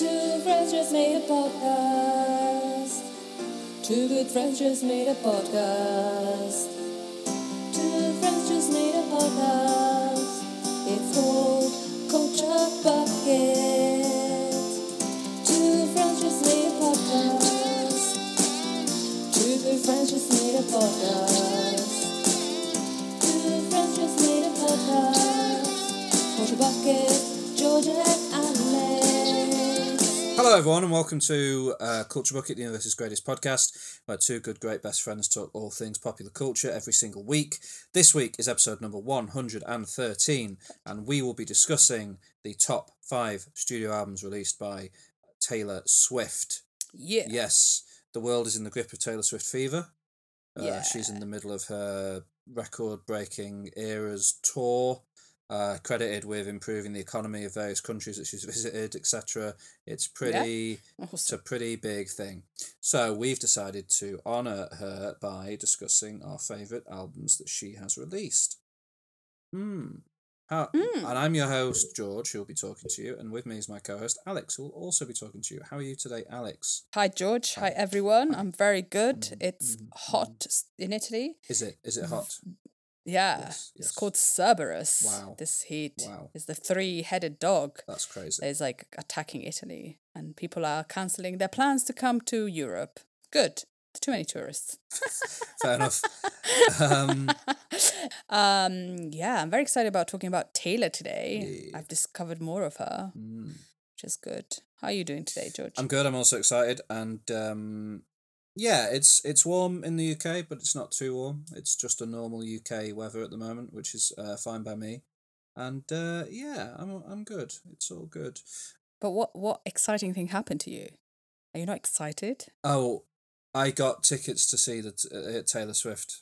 Two friends just made a podcast. Two good friends just made a podcast. Two friends just made a podcast. It's called Culture Bucket. Two friends just made a podcast. Two good friends just made a podcast. Two friends just made a podcast. Culture Bucket, Georgia. Hello, everyone, and welcome to uh, Culture Bucket, the universe's greatest podcast, where two good, great best friends talk all things popular culture every single week. This week is episode number 113, and we will be discussing the top five studio albums released by Taylor Swift. Yeah. Yes, the world is in the grip of Taylor Swift fever. Uh, Yeah. She's in the middle of her record breaking eras tour, uh, credited with improving the economy of various countries that she's visited, etc. It's pretty. It's a pretty big thing. So we've decided to honour her by discussing our favourite albums that she has released. Hmm. How, Mm. And I'm your host, George, who will be talking to you, and with me is my co-host, Alex, who will also be talking to you. How are you today, Alex? Hi, George. Hi, everyone. I'm very good. Mm, It's mm, hot in Italy. Is it is it hot? Yeah. Yes, yes. It's called Cerberus. Wow. This heat Wow. is the three headed dog That's crazy. is like attacking Italy, and people are cancelling their plans to come to Europe. Good. Too many tourists. Fair enough. Um, um, yeah, I'm very excited about talking about Taylor today. Yeah. I've discovered more of her, mm. which is good. How are you doing today, George? I'm good. I'm also excited, and um, yeah, it's it's warm in the UK, but it's not too warm. It's just a normal UK weather at the moment, which is uh, fine by me. And uh, yeah, I'm I'm good. It's all good. But what what exciting thing happened to you? Are you not excited? Oh, I got tickets to see the uh, Taylor Swift.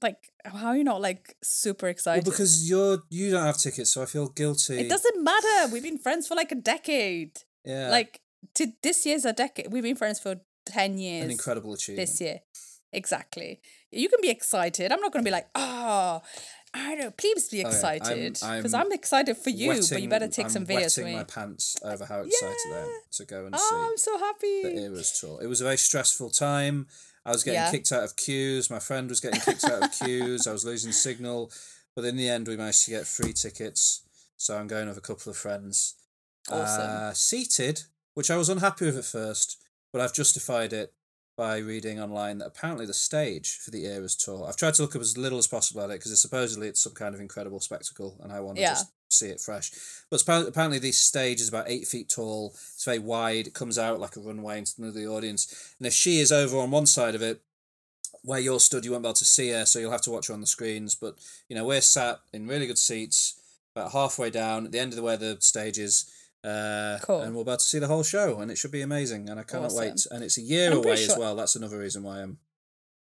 Like how are you not like super excited? Well, because you're you don't have tickets, so I feel guilty. it doesn't matter. We've been friends for like a decade. Yeah, Like to this year's a decade. We've been friends for ten years. an incredible achievement. this year. Exactly. You can be excited. I'm not going to be like, oh, I don't know. Please be Oh, yeah, I'm- excited because I'm I'm, excited for you. but you better take I'm some videos for wetting my pants over how excited I am to go and Oh, see. I'm so happy. the Eras tour. It was a very stressful time. I was getting Yeah. kicked out of queues. My friend was getting kicked out of queues. I was losing signal, but in the end, we managed to get free tickets. So I'm going with a couple of friends. Awesome. Uh, seated, which I was unhappy with at first, but I've justified it by reading online that apparently the stage for the Eras tour. I've tried to look up as little as possible at it because supposedly it's some kind of incredible spectacle, and I want to Yeah. just see it fresh. But appa- apparently, this stage is about eight feet tall. It's very wide. It comes out like a runway into the audience. And if she is over on one side of it, where you're stood, you won't be able to see her, so you'll have to watch her on the screens. But you know, we're sat in really good seats, about halfway down at the end of the where the stage is. Uh, Cool. And we're about to see the whole show, and it should be amazing. And I cannot wait. And it's a year I'm away pretty as well. That's another reason why I'm.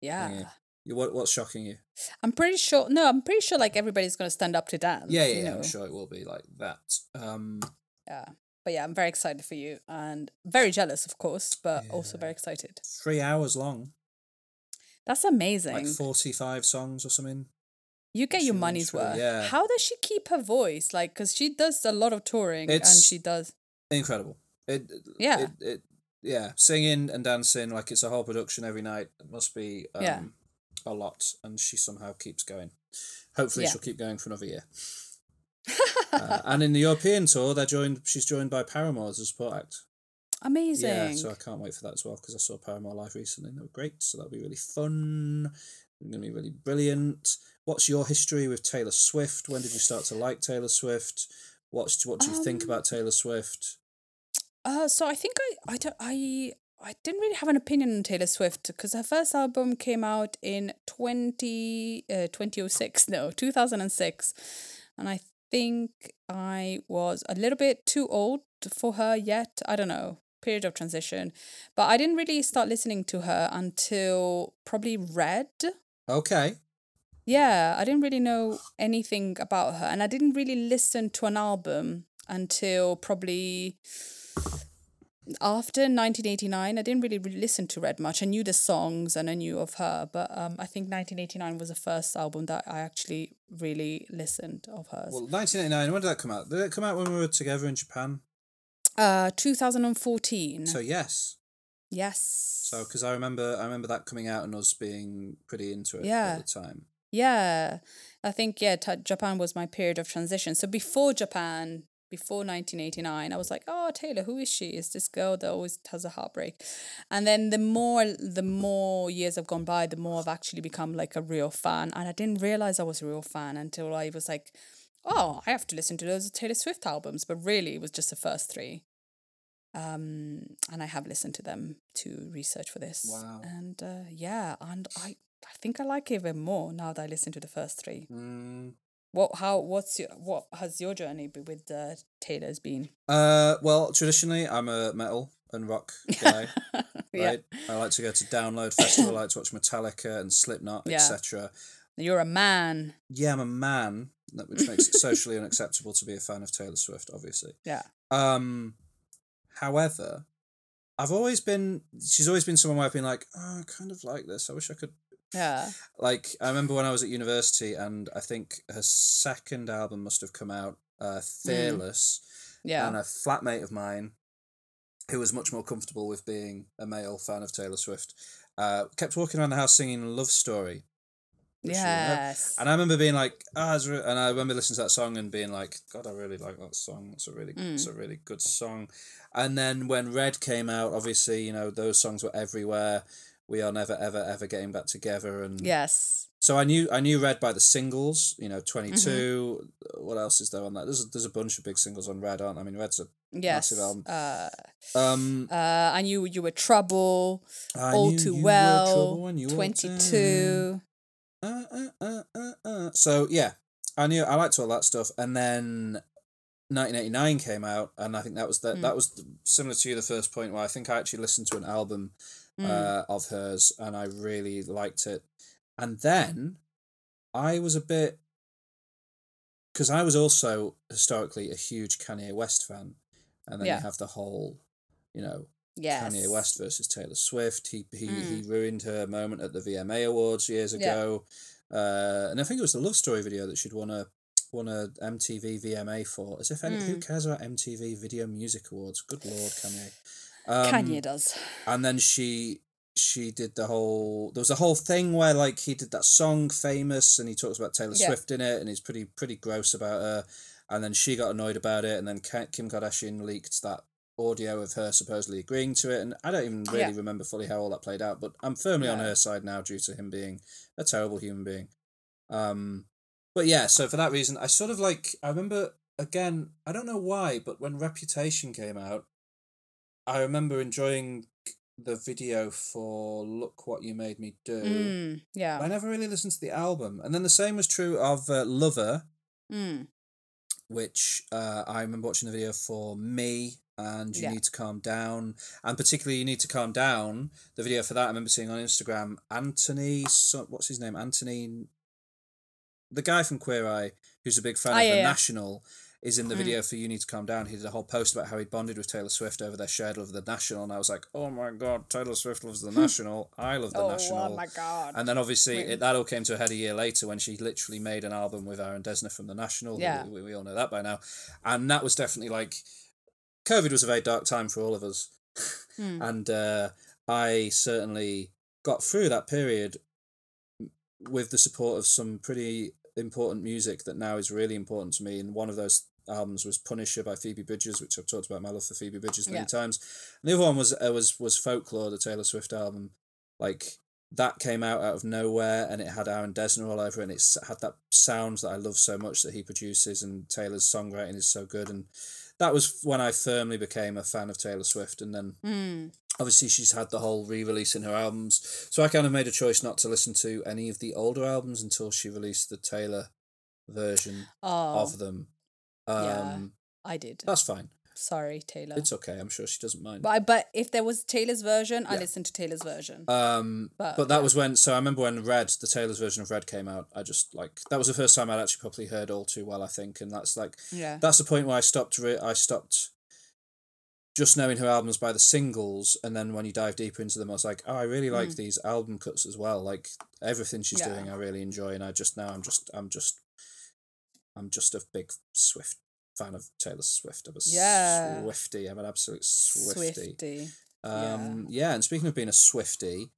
yeah. yeah. You, what what's shocking you? I'm pretty sure. No, I'm pretty sure like everybody's going to stand up to dance. Yeah, yeah, yeah. I'm sure it will be like that. Um, Yeah. But yeah, I'm very excited for you and very jealous, of course, but also very excited. three hours long, That's amazing. like forty-five songs or something. You get your money's through, worth. yeah. How does she keep her voice? Like, because she does a lot of touring and she does. Incredible. It, Yeah. It, it, yeah. Singing and dancing like it's a whole production every night. It must be um, Yeah. a lot, and she somehow keeps going. Hopefully, Yeah. she'll keep going for another year. uh, and in the European tour, they're joined. She's joined by Paramore as a support act. Amazing. Yeah, so I can't wait for that as well because I saw Paramore live recently and they were great. So that'll be really fun. It's going to be really brilliant. What's your history with Taylor Swift? When did you start to like Taylor Swift? What's what do you think Um, about Taylor Swift? Uh, so I think I I don't I I didn't really have an opinion on Taylor Swift because her first album came out in 20, uh, 2006, no, 2006. And I think I was a little bit too old for her yet. I don't know, period of transition. But I didn't really start listening to her until probably Red. Okay. Yeah, I didn't really know anything about her, and I didn't really listen to an album until probably after 1989. I didn't really, really listen to Red much. I knew the songs and I knew of her, but um, I think 1989 was the first album that I actually really listened of hers. Well, 1989, when did that come out? Did it come out when we were together in Japan? Uh, 2014. So yes. yes. So because I remember I remember that coming out and us being pretty into it Yeah. at the time. Yeah, I think yeah, ta Japan was my period of transition. So before Japan, before nineteen eighty nine, I was like, oh Taylor, who is she? Is this girl that always has a heartbreak? And then the more the more years have gone by, the more I've actually become like a real fan. And I didn't realize I was a real fan until I was like, oh, I have to listen to those Taylor Swift albums. But really, it was just the first three. Um, and I have listened to them to research for this. Wow. And uh, yeah, and I I think I like it even more now that I listen to the first three. Mm. What how what's your what has your journey with uh, Taylor's been? Uh, well, traditionally I'm a metal and rock guy. Yeah. right? I like to go to download festival. I like to watch Metallica and Slipknot, Yeah. etc. You're a man. Yeah, I'm a man, that which makes it socially unacceptable to be a fan of Taylor Swift, obviously. Yeah. Um, however, I've always been. She's always been someone where I've been like, oh, I kind of like this. I wish I could. Yeah. Like, I remember when I was at university, and I think her second album must have come out, uh, Fearless, Yeah. and a flatmate of mine, who was much more comfortable with being a male fan of Taylor Swift, uh, kept walking around the house singing "Love Story." yes. And I remember being like, ah, re-, and I remember listening to that song and being like, God, I really like that song. It's a really, it's a Mm. really good song. And then when Red came out, obviously, you know, those songs were everywhere. We are never, ever, ever getting back together. And yes. so I knew, I knew Red by the singles. You know, 22 Mm-hmm. What else is there on that? There's a, there's a bunch of big singles on Red, aren't? I mean, Red's a Yes. massive album. Uh, um. uh, I knew you were trouble. I all too well. trouble when you walked Twenty uh, uh, uh, uh, uh. So yeah, I knew I liked all that stuff, and then 1989 came out, and I think that was that Mm. that was similar to you. The first point where I think I actually listened to an album Mm. uh, of hers, and I really liked it. And then I was a bit because I was also historically a huge Kanye West fan, and then Yeah. you have the whole, you know, yes. Kanye West versus Taylor Swift. He he, Mm. he ruined her moment at the VMA Awards years Yeah. ago, uh, and I think it was the Love Story video that she'd won a won a MTV VMA for. As if any who Mm. cares about MTV Video Music Awards? Good lord, Kanye. Um, Kanye does. and then she she did the whole there was a whole thing where like he did that song famous and he talks about taylor Yeah. swift in it and he's pretty pretty gross about her and then she got annoyed about it and then kim kardashian leaked that audio of her supposedly agreeing to it and i don't even really Yeah. remember fully how all that played out but i'm firmly on her side now due to him being a terrible human being um but yeah so for that reason i sort of like i remember again i don't know why but when reputation came out I remember enjoying the video for "Look What You Made Me Do." Mm, yeah. I never really listened to the album, and then the same was true of uh, "Lover," Mm, which uh, I remember watching the video for "Me" and "You Yeah. Need to Calm Down," and particularly "You Need to Calm Down." The video for that I remember seeing on Instagram. Antoni, so, what's his name? Antoni, the guy from Queer Eye, who's a big fan Ah, of yeah, the yeah. National. Is in the Mm. video for "You Need to Calm Down." He did a whole post about how he bonded with Taylor Swift over their shared love of the National, and I was like, "Oh my god, Taylor Swift loves the National. I love the oh, National." oh my god. And then obviously it, that all came to a head a year later when she literally made an album with Aaron Dessner from the National. Yeah. We, we all know that by now. And that was definitely like COVID was a very dark time for all of us. Mm. And uh, I certainly got through that period with the support of some pretty important music that now is really important to me. And one of those albums was Punisher by Phoebe Bridgers, which I've talked about my love for Phoebe Bridgers many Yeah. times. And the other one was uh, was was Folklore, the Taylor Swift album. Like that came out out of nowhere and it had Aaron Dessner all over it and it had that sound that I love so much that he produces and Taylor's songwriting is so good and that was when I firmly became a fan of Taylor Swift and then Mm. obviously she's had the whole re-release in her albums so i kind of made a choice not to listen to any of the older albums until she released the taylor version Oh, of them um yeah. I did. that's fine Sorry, Taylor. it's okay i'm sure she doesn't mind But I, but if there was Taylor's version, I listened to Taylor's version. um But, but, that yeah. was when so i remember when red the taylor's version of red came out i just like that was the first time i'd actually properly heard all too well i think and that's like yeah. that's the point where I stopped. Re- I stopped just knowing her albums by the singles, and then when you dive deeper into them, I was like, oh, I really like Mm. these album cuts as well. Like everything she's Yeah. doing, I really enjoy, and I just now I'm just I'm just I'm just a big Swift fan of Taylor Swift. I'm a Yeah. Swiftie. I'm an absolute Swiftie. Swiftie. Um, yeah. and speaking of being a Swiftie,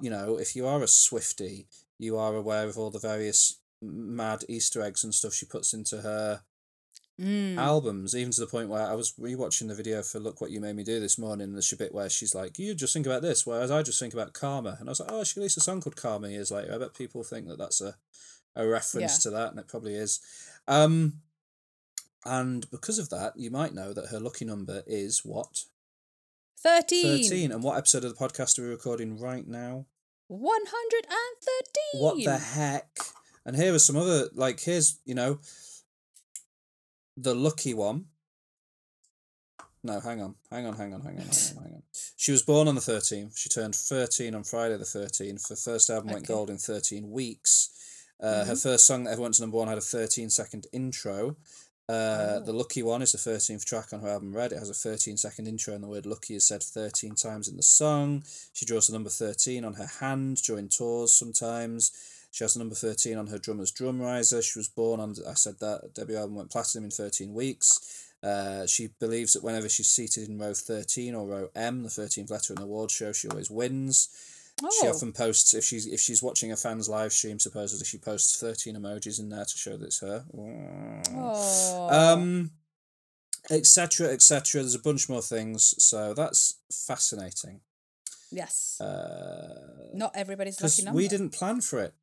you know, if you are a Swiftie, you are aware of all the various mad Easter eggs and stuff she puts into her Mm. albums, even to the point where I was rewatching the video for Look What You Made Me Do this morning, and there's a bit where she's like, You just think about this, whereas I just think about Karma. And I was like, Oh, she released a song called Karma years later. I bet people think that that's a, a reference Yeah. to that, and it probably is. Um, and because of that, you might know that her lucky number is what? 13. 13. And what episode of the podcast are we recording right now? 113. What the heck? And here are some other like here's you know the lucky one. No, hang on, hang on, hang on, hang on, hang on, hang on. She was born on the thirteenth. She turned thirteen on Friday the thirteenth. Her first album went Okay. Mm-hmm. gold in thirteen weeks. Uh, Her first song that ever went to number one had a 13 second intro. Uh, Oh. The Lucky One is the 13th track on her album Red. It has a 13 second intro, and the word lucky is said 13 times in the song. She draws the number 13 on her hand during tours sometimes. She has the number 13 on her drummer's drum riser. She was born on, I said that, debut album went platinum in 13 weeks. Uh, she believes that whenever she's seated in row 13 or row M, the 13th letter in the award show, she always wins. She Oh. often posts if she's if she's watching a fan's live stream. Supposedly, she posts thirteen emojis in there to show that it's her. Oh. Um, etc. etc. There's a bunch more things, so that's fascinating. yes. Uh, Not everybody's lucky number. we didn't plan for it,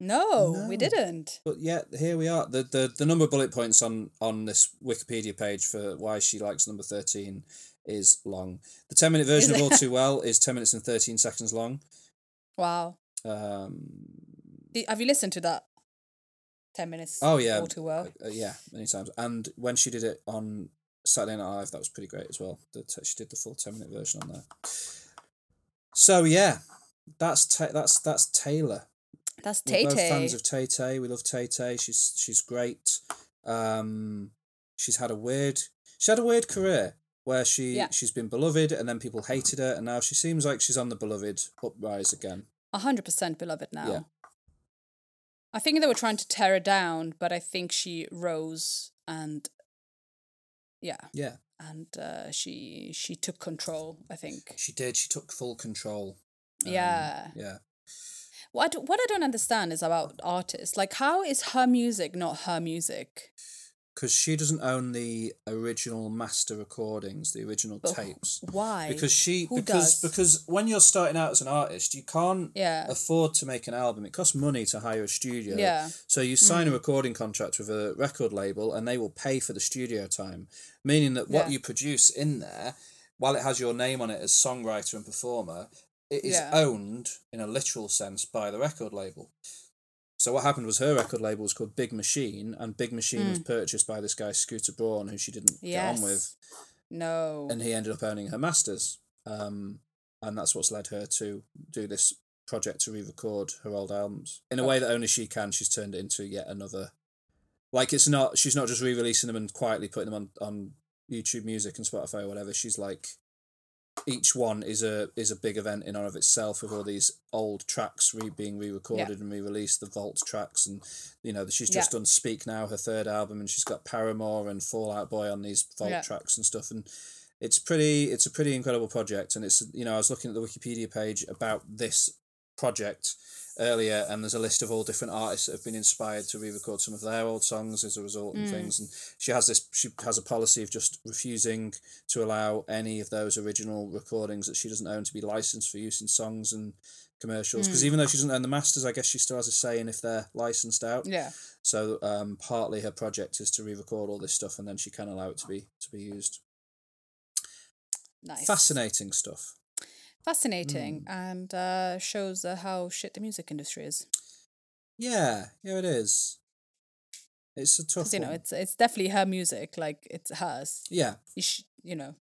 No, we didn't. but yet here we are. The the the number of bullet points on on this Wikipedia page for why she likes number thirteen is long. The ten minute version of All? Too Well is ten minutes and thirteen seconds long. Wow. Um, Have you listened to that? 10 minutes. Oh yeah, All too well. Uh, yeah, many times. And when she did it on Saturday Night Live, that was pretty great as well. That she did the full ten minute version on there. So yeah, that's ta- that's that's Taylor. That's We're Tay both fans of Tay Tay. We love Tay Tay. She's she's great. Um, she's had a weird she had a weird career where she Yeah. she's been beloved and then people hated her and now she seems like she's on the beloved uprise again. 100% beloved now. Yeah. I think they were trying to tear her down, but I think she rose and yeah, Yeah, and uh, she she took control, I think. she did. She took full control. Um, Yeah. yeah. What what I don't understand is about artists. Like how is her music not her music? Because she doesn't own the original master recordings, the original But tapes. Why? Because she Who because does? because when you're starting out as an artist, you can't Yeah. afford to make an album. It costs money to hire a studio. Yeah. So you sign a mm. recording contract with a record label, and they will pay for the studio time, meaning that what Yeah. you produce in there, while it has your name on it as songwriter and performer, it is Yeah. owned in a literal sense by the record label. So what happened was her record label was called Big Machine, and Big Machine was purchased by this guy Scooter Braun, who she didn't get on with, Mm. No. and he ended up owning her masters. Um, and that's what's led her to do this project to re-record her old albums in a way that only she can. She's turned it into yet another. Like it's not. She's not just re-releasing them and quietly putting them on on YouTube Music and Spotify or whatever. She's like, each one is a is a big event in and of itself with all these old tracks re being re-recorded and re-released. The Vault tracks and you know she's just Yeah. done Speak Now, her third album, and she's got Paramore and Fall Out Boy on these Vault Yeah. tracks and stuff and it's pretty it's a pretty incredible project and it's you know i was looking at the wikipedia page about this project earlier and there's a list of all different artists that have been inspired to re-record some of their old songs as a result and things and she has this she has a policy of just refusing to allow any of those original recordings that she doesn't own to be licensed for use in songs and commercials because even though she doesn't own the masters i guess she still has a say in if they're licensed out. Yeah. so um partly her project is to re-record all this stuff and then she can allow it to be to be used. Nice. fascinating stuff Fascinating Hmm. and uh, shows uh, how shit the music industry is. Yeah, yeah, it is. It's a tough Because you know, one. it's it's definitely her music. Like it's hers. yeah. You, sh- you know,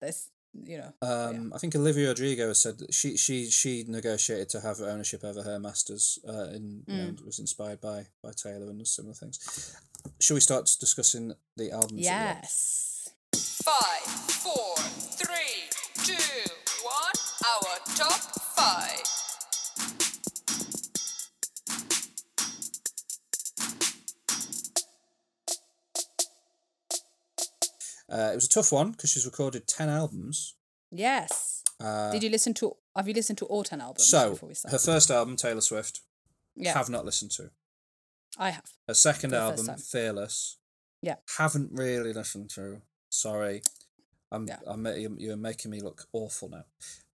this. You know. Um, I think Olivia Rodrigo said that she she she negotiated to have ownership over her masters. Uh, in you know, Mm. was inspired by by Taylor and similar things. Shall we start discussing the albums? that we like? Yes. Five, four, three, two, one. Our top five. Uh, it was a tough one because she's recorded ten albums. Yes. Uh, Did you listen to? Have you listened to all ten albums so before we start? her first album, Taylor Swift, yeah, have not listened to. I have. Her second For the first album. Fearless, Yeah. haven't really listened to. Sorry, I'm, Yeah. I'm you're making me look awful now.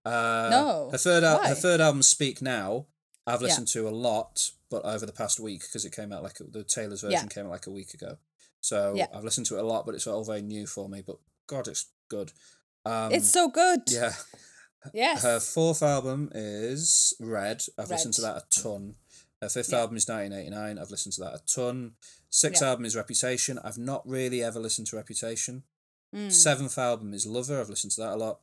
Uh, No, her third al- her third album, Speak Now, I've Yeah. listened to a lot, but over the past week because it came out like the Taylor's Yeah. version came out like a week ago. So Yeah. I've listened to it a lot, but it's all very new for me. But God, it's good. Um, it's so good. yeah. Yes. Her fourth album is Red. I've listened to that a ton. Her fifth Yeah. album is 1989. I've listened to that a ton. Sixth Yeah. album is Reputation. I've not really ever listened to Reputation. Mm, Seventh album is Lover. I've listened to that a lot.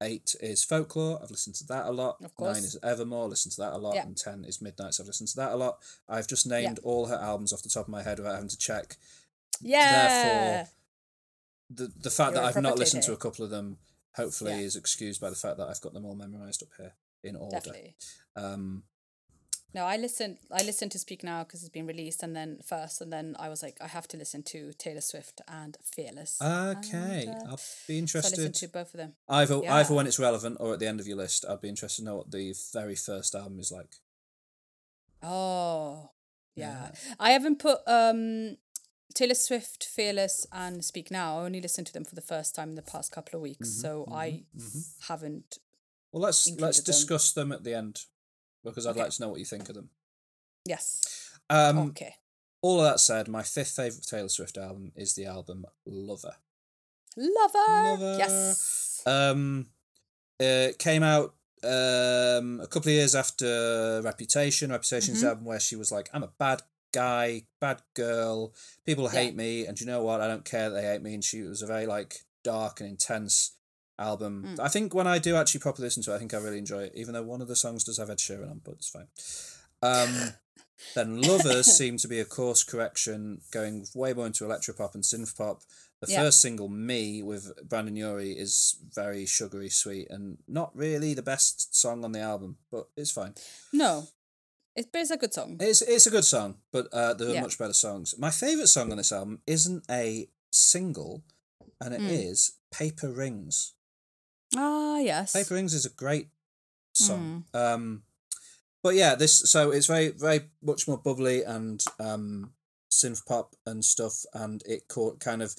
Eight is Folklore. I've listened to that a lot. Of course. Nine is Evermore. Listened to that a lot. Yeah. And ten is Midnights. I've listened to that a lot. I've just named all her albums off the top of my head without having to check. yeah. Therefore, the the fact You're that I've not listened to a couple of them hopefully Yeah. is excused by the fact that I've got them all memorized up here in order. Definitely. Um, No, I listened. I listened to Speak Now because it's been released, and then first, and then I was like, I have to listen to Taylor Swift and Fearless. okay, And, uh, I'll be so I interested. to both of them. either Yeah. either when it's relevant or at the end of your list. I'd be interested to know what the very first album is like. Oh, yeah. I haven't put um Taylor Swift, Fearless, and Speak Now. I only listened to them for the first time in the past couple of weeks, Mm-hmm, so I haven't. Well, let's let's Included them. discuss them at the end because I'd Okay. like to know what you think of them. Yes. Um, okay. All of that said, my fifth favorite Taylor Swift album is the album Lover. Lover. Lover. Yes. Um, it came out um, a couple of years after Reputation. Reputation is the Mhm. album where she was like, "I'm a bad guy, bad girl. People Yeah. hate me, and you know what? I don't care that they hate me." And she was a very like dark and intense album. Mm. I think when I do actually properly listen to it, I think I really enjoy it. Even though one of the songs does have Ed Sheeran on, but it's fine. Um, then Lovers seemed to be a course correction, going way more into electropop and synth pop. The Yeah. first single, Me, with Brendon Urie, is very sugary sweet and not really the best song on the album, but it's fine. no, it's but it's a good song. It's it's a good song, but uh, there are Yeah. much better songs. My favourite song on this album isn't a single, and it is Mm. Paper Rings. Ah, yes. Paper Rings is a great song. Hmm. Um, but yeah, this so it's very very much more bubbly and um, synth pop and stuff, and it caught kind of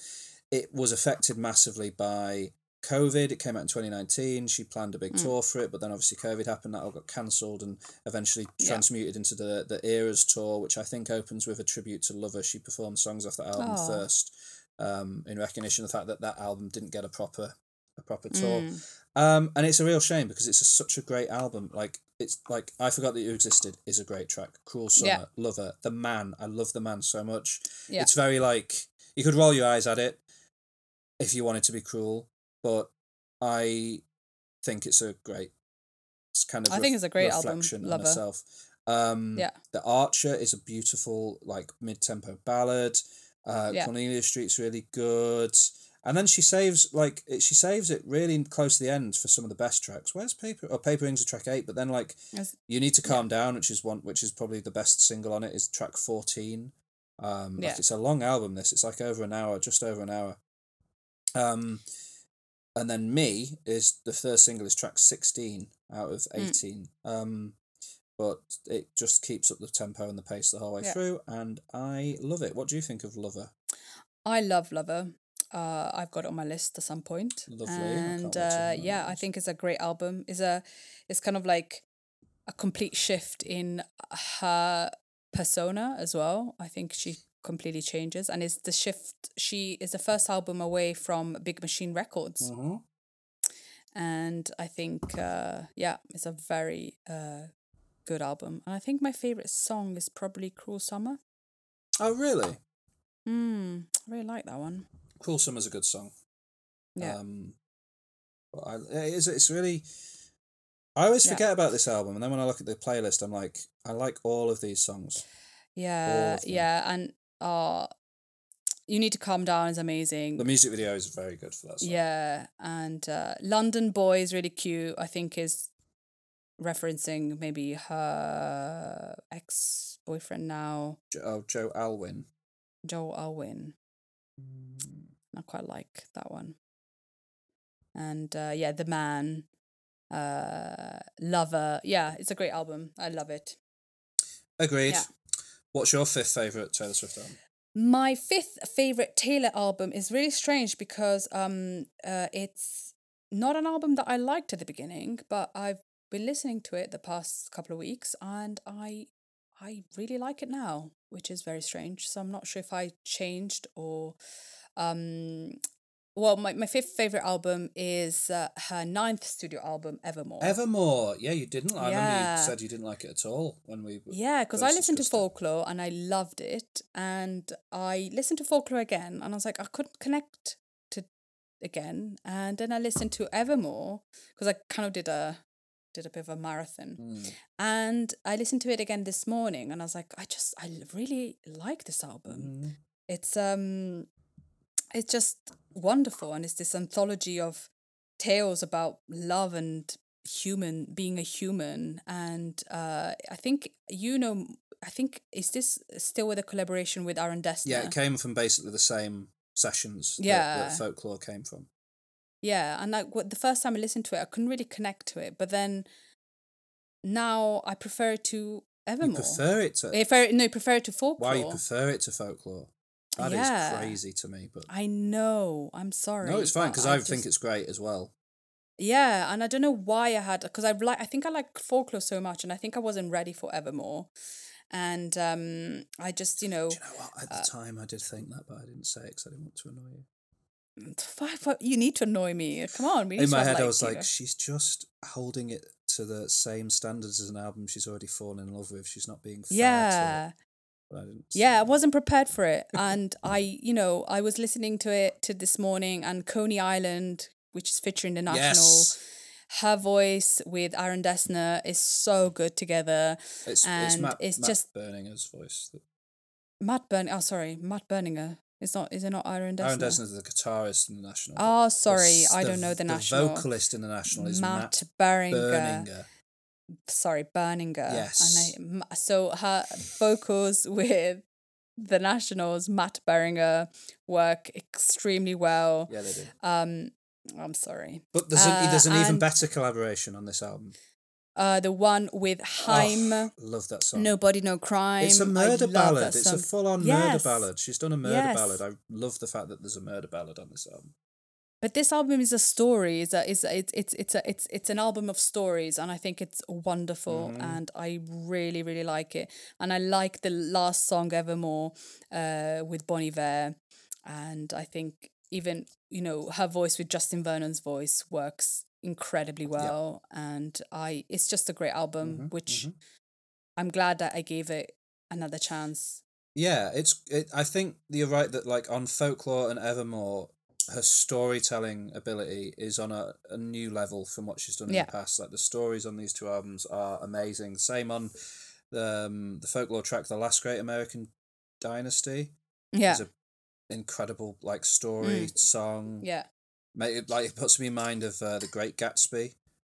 it was affected massively by COVID. It came out in twenty nineteen. She planned a big Mm. tour for it, but then obviously COVID happened. That all got cancelled and eventually Yeah. transmuted into the the Eras tour, which I think opens with a tribute to Lover. She performed songs off that album Aw. first, um, in recognition of the fact that that album didn't get a proper a proper tour. Mm. Um, and it's a real shame because it's a, such a great album. Like it's like I forgot that you existed is a great track. Cruel Summer, Yeah. Lover, The Man. I love The Man so much. Yeah. It's very like you could roll your eyes at it if you wanted to be cruel, but I think it's a great. It's kind of I think it's a great album, reflection on Lover. herself. Um, Yeah. The Archer is a beautiful like mid tempo ballad. Uh, Yeah. Cornelia Street's really good. And then she saves like it- she saves it really close to the end for some of the best tracks. Where's Paper? Oh, Paper Rings are track eight, but then like Yes. you need to calm down, which is one which is probably the best single on it is track fourteen. Um, like Yeah. it's a long album. This it's like over an hour, just over an hour. Um, and then me is the first single is track sixteen out of Mm. eighteen. Um, but it just keeps up the tempo and the pace the whole way Yeah. through, and I love it. What do you think of Lover? I love Lover. Uh, I've got on my list at some point. Lovely. And uh, yeah, I think it's a great album. It's a it's kind of like a complete shift in her persona as well. I think she completely changes and it's the shift she is the first album away from Big Machine Records. Mm-hmm. And I think uh yeah, it's a very uh good album. And I think my favorite song is probably Cruel Summer. Oh, really? Mm, I really like that one. Cruel Summer's a good song. Yeah. Um, but I, it is, it's really. I always Yeah. forget about this album, and then when I look at the playlist, I'm like, I like all of these songs. Yeah, yeah, and uh you need to calm down is amazing. The music video is very good for that song. yeah, and uh London Boy is really cute. I think is referencing maybe her ex boyfriend now, Jo- oh, Joe Alwyn. Joe Alwyn. I quite like that one. And uh, yeah, The Man, uh, Lover. Yeah, it's a great album. I love it. Agreed. Yeah. What's your fifth favorite Taylor Swift album? My fifth favorite Taylor album is really strange because um uh it's not an album that I liked at the beginning, but I've been listening to it the past couple of weeks and I I really like it now, which is very strange. So I'm not sure if I changed or um well my, my fifth favorite album is uh, her ninth studio album Evermore. Evermore. Yeah, you didn't. I remember Yeah. you said you didn't like it at all when we. Yeah, because I listened to folklore and I loved it, and I listened to folklore again, and I was like, I couldn't connect to again, and then I listened to Evermore because I kind of did a did a bit of a marathon, Mm. and I listened to it again this morning, and I was like, I just I really like this album. Mm. It's um, it's just wonderful, and it's this anthology of tales about love and human being a human and uh i think you know i think is this still with a collaboration with aaron dessner Yeah, it came from basically the same sessions that, Yeah. that folklore came from. yeah and like what the first time i listened to it i couldn't really connect to it but then now i prefer it to evermore You prefer it to. I prefer, no, I prefer it to folklore Why you prefer it to folklore? That is Yeah. crazy to me, but i know i'm sorry no, it's fine because I, think just- it's great as well. Yeah, and I don't know why I had because I like I think I like folklore so much, and I think I wasn't ready for Evermore, and um I just you know Do you know what? At the time, I did think that, but I didn't say it because I didn't want to annoy you. why, why- you need to annoy me. Come on, In my head, I was like, know- she's just holding it to the same standards as an album she's already fallen in love with. She's not being fair yeah. But I didn't. yeah, I wasn't prepared for it, and I you know I was listening to it to this morning, and Coney Island, which is featuring the national. Yes, Her voice with Aaron Dessner is so good together. it's, it's and Matt, it's Matt just- Berninger's voice. that- Matt Burn. Oh, sorry, Matt Berninger. Is not. Is it not Aaron Dessner? Aaron Dessner's the guitarist in the National. Oh, the sorry, I don't know the The National. vocalist in the National is Matt, Matt, Berninger. Berninger. Sorry, Berninger. Yes. And I, so her vocals with the Nationals, Matt Berninger, work extremely well. Yeah, they do. Um, I'm sorry. But there's, an, Uh, there's an even better collaboration on this album. Uh, the one with Haim, Oh, love that song. Nobody No Crime. It's a murder ballad. It's a full on murder ballad. She's done a murder Yes. ballad. I love the fact that there's a murder ballad on this album. But this album is a story. Is a is a, it's it's it's a it's it's an album of stories, and I think it's wonderful, Mm-hmm. and I really really like it, and I like the last song Evermore, uh, with Bonnie Iver, and I think even you know her voice with Justin Vernon's voice works incredibly well, and I it's just a great album, Mhm, which mhm. I'm glad that I gave it another chance. Yeah, it's. It, I think you're right that like on folklore and Evermore, her storytelling ability is on a, a new level from what she's done in Yeah. the past. Like the stories on these two albums are amazing. Same on the um, the folklore track, "The Last Great American Dynasty." Yeah, is a incredible like story song. yeah, it, like it puts me in mind of uh, the Great Gatsby,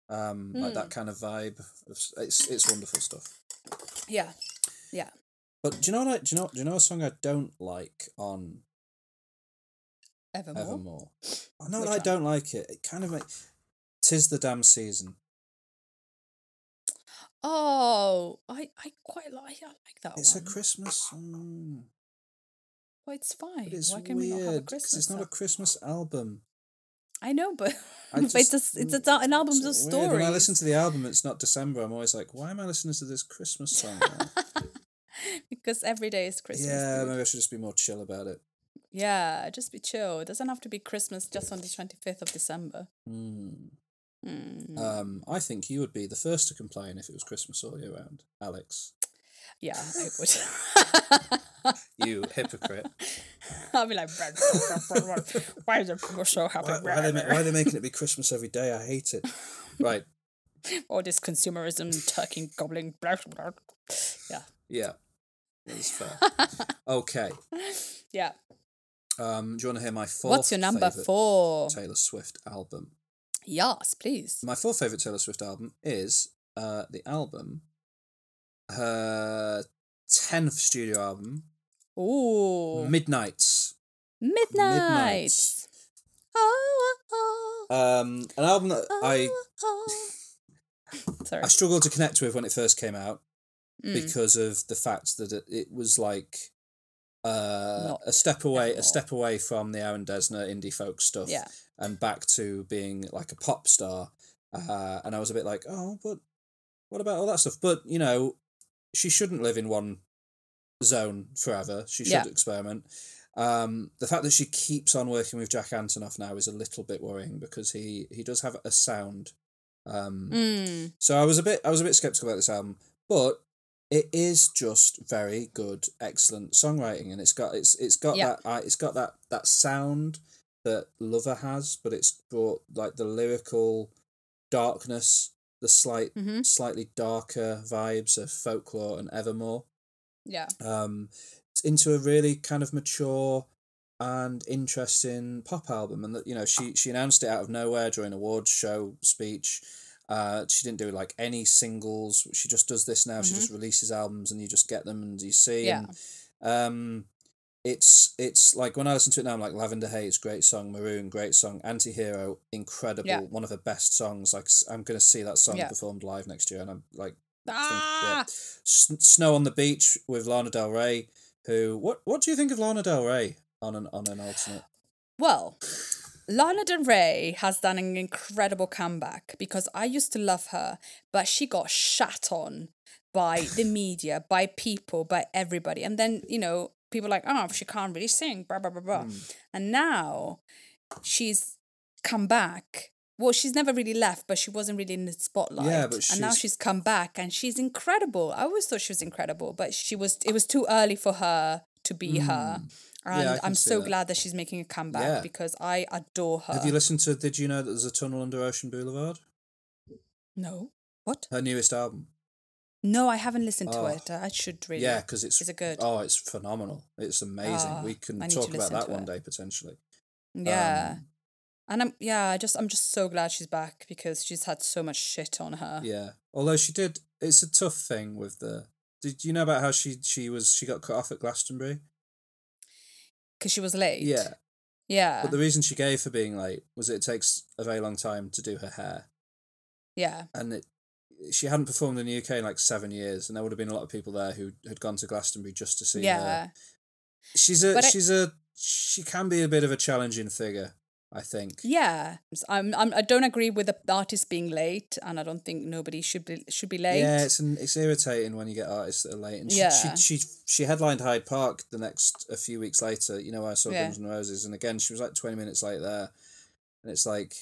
um, like Mm. that kind of vibe. It's it's, it's wonderful stuff. yeah, yeah. But do you know like do you know do you know a song I don't like on Evermore. Evermore? I know Which I don't like it. It kind of like tis the damn season. Oh, I I quite like I like that It's one. a Christmas song, Well, it's fine. but it's Why can we not have a weird Christmas? it's not a? Christmas album. I know, but, I but it's a, it's a, mm, an album of it's weird. When I listen to the album, it's not December. I'm always like, why am I listening to this Christmas song? because every day is Christmas. yeah, maybe I should just be more chill about it. Yeah, just be chill. It doesn't have to be Christmas just on the twenty fifth of December. Hmm. Mm. Um, I think you would be the first to complain if it was Christmas all year round, Alex. yeah, I would. You hypocrite. I'll be like, why is it so happy? Why, why, are they, why are they making it be Christmas every day? I hate it. Right. All this consumerism, turkey gobbling. Blah, blah, blah. Yeah, Yeah. That's fair. Okay. yeah. Um, do you want to hear my fourth? What's your number four? Taylor Swift album. Yes, please. My fourth favorite Taylor Swift album is uh, the album, her tenth studio album, Ooh, Midnights. Midnight. Oh, oh, Um, an album that I oh, oh. Sorry. I struggled to connect with when it first came out Mm. because of the fact that it, it was like uh, a step away, a step away from the Aaron Dessner indie folk stuff, Yeah. and back to being like a pop star. Uh, and I was a bit like, oh, but what about all that stuff? But you know, she shouldn't live in one zone forever. She should Yeah. experiment. Um, the fact that she keeps on working with Jack Antonoff now is a little bit worrying because he he does have a sound. Um, Mm. so I was a bit I was a bit skeptical about this album, but it is just very good, excellent songwriting, and it's got it's it's got Yeah. that uh, it's got that that sound that Lover has, but it's brought like the lyrical darkness, the slight Mhm. slightly darker vibes of folklore and Evermore, Yeah. um, into a really kind of mature and interesting pop album and that you know she she announced it out of nowhere during awards show speech uh she didn't do like any singles she just does this now she just releases albums and you just get them and you see Yeah. and, um it's it's like when i listen to it now i'm like lavender haze great song maroon great song anti-hero incredible Yeah. one of her best songs like i'm gonna see that song Yeah. performed live next year and i'm like Ah. S- Snow on the Beach with Lana Del Rey. Who? What? What do you think of Lana Del Rey on an on an alternate? Well, Lana Del Rey has done an incredible comeback because I used to love her, but she got shat on by the media, by people, by everybody. And then, you know, people like, oh, she can't really sing, blah, blah, blah, blah. Hmm. And now she's come back. Well, she's never really left, but she wasn't really in the spotlight. Yeah, but she's... and now she's- she's come back and she's incredible. I always thought she was incredible, but she was it was too early for her to be her. And can I'm so that. glad that she's making a comeback Yeah. because I adore her. Have you listened to? Did you know that there's a tunnel under Ocean Boulevard? No. What? Her newest album. No, I haven't listened to Oh. it. I should really. Yeah, because it's Is it good? Oh, it's phenomenal. It's amazing. Ah, we can to talk about that one it. day potentially. Yeah. Um, and I'm yeah, I just I'm just so glad she's back because she's had so much shit on her. yeah. Although she did, it's a tough thing with the. Did you know about how she she was she got cut off at Glastonbury? Because she was late. Yeah. Yeah. But the reason she gave for being late was it takes a very long time to do her hair. yeah. and it, she hadn't performed in the UK in like seven years, and there would have been a lot of people there who had gone to Glastonbury just to see Yeah. her. She's a But she's a she can be a bit of a challenging figure, I think. Yeah. I'm, I'm I don't agree with the artist being late and I don't think nobody should be should be late. Yeah, it's an, it's irritating when you get artists that are late. And she, Yeah. she, she she headlined Hyde Park the next a few weeks later. You know, I saw Yeah. Guns N' Roses, and again she was like twenty minutes late there, and it's like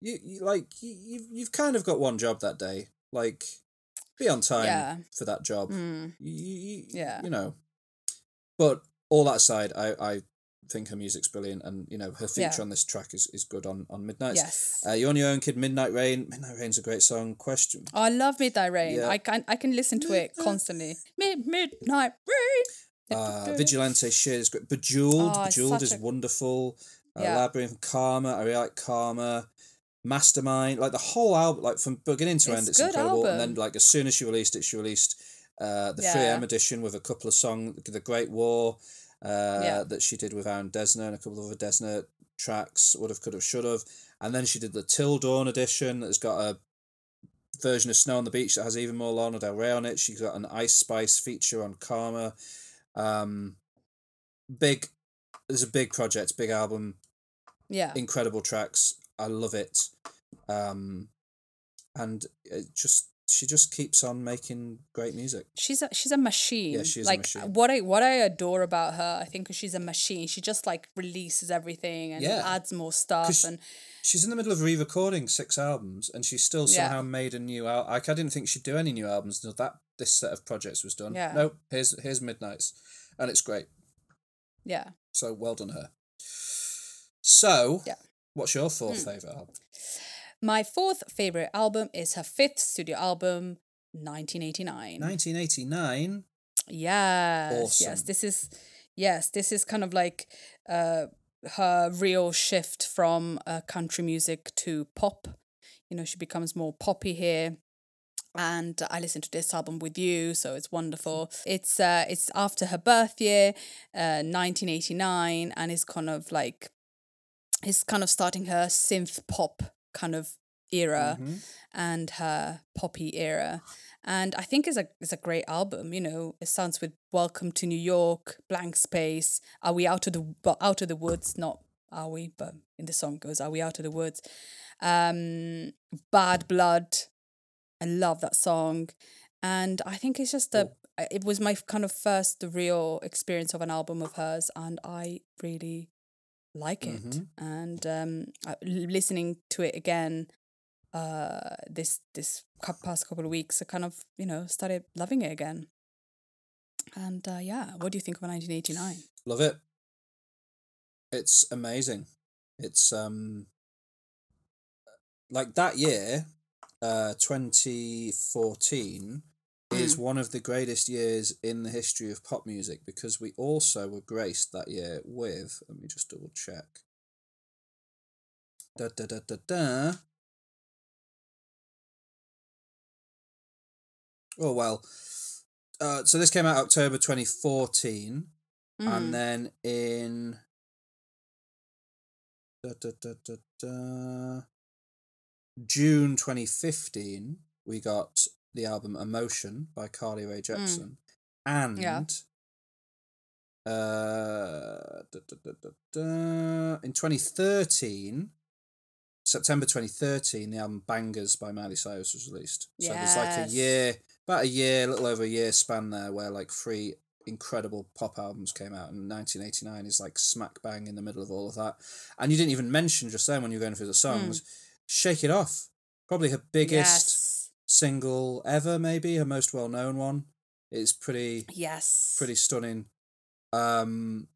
you, you like you you've, you've kind of got one job that day. Like, be on time Yeah. for that job. Mm. you, you, Yeah. you know. But all that aside, I, I think her music's brilliant, and you know her feature Yeah. on this track is, is good on on Midnight. Yes. Uh, you on your own, kid. Midnight Rain. Midnight Rain's a great song. Question. Oh, I love Midnight Rain. Yeah. I can I can listen to it constantly. Mid Midnight Rain. Uh, Vigilante shit is great. Bejeweled. Oh, Bejeweled is a- wonderful. Uh, Yeah. Labyrinth, Karma. I really like Karma. Mastermind. Like the whole album, like from beginning to It's end, it's good incredible. And then like as soon as she released it, she released uh, the 3M edition with a couple of songs, The Great War, uh, Yeah. that she did with Aaron Dessner and a couple of other Dessner tracks. Would have, could have, should have. And then she did the Till Dawn edition that's got a version of Snow on the Beach that has even more Lana Del Rey on it. She's got an Ice Spice feature on Karma. Um, big, there's a big project, big album, Yeah. incredible tracks. I love it. Um, and it just she just keeps on making great music. She's a she's a machine. Yeah, she's is a like machine. what I what I adore about her, I think she's a machine. She just like releases everything and Yeah. adds more stuff and She's in the middle of re-recording six albums, and she still Yeah. somehow made a new album. Like I didn't think she'd do any new albums until that this set of projects was done. Yeah. No, here's here's Midnights, and it's great. yeah. So well done her. So, Yeah. What's your fourth hmm. favorite album? My fourth favorite album is her fifth studio album, 1989. 1989. Yes, yes. This is yes, this is kind of like uh her real shift from uh, country music to pop. You know, she becomes more poppy here. and I listened to this album with you, so it's wonderful. It's uh, it's after her birth year, uh, nineteen eighty nine, and it's kind of like, it's kind of starting her synth pop kind of era, Mm-hmm. and her poppy era, and I think it's a it's a great album. You know, it sounds with "Welcome to New York," "Blank Space," "Are We Out of the well, Out of the Woods?" Not "Are We," but in the song goes "Are We Out of the Woods?" Um, "Bad Blood." I love that song. And I think it's just a it was my kind of first real experience of an album of hers and I really like it. Mhm. And um listening to it again uh this this past couple of weeks I kind of, you know, started loving it again. And uh yeah, what do you think of 1989? Love it. It's amazing. It's um like that year, uh 2014 is one of the greatest years in the history of pop music because we also were graced that year with let me just double check. Da da da da da. Oh well. Uh, so this came out October 2014 Mm. and then in da, da, da, da, da, June 2015, we got the album Emotion by Carly Rae Jepsen. And Yeah. uh, da, da, da, in 2013, September 2013, the album Bangerz by Miley Cyrus was released. So there's like a year, about a year, a little over a year span there where like three incredible pop albums came out and 1989 is like smack bang in the middle of all of that and you didn't even mention just then when you were going through the songs shake it off probably her biggest. Single ever maybe her most well-known one it's pretty Yes. pretty stunning um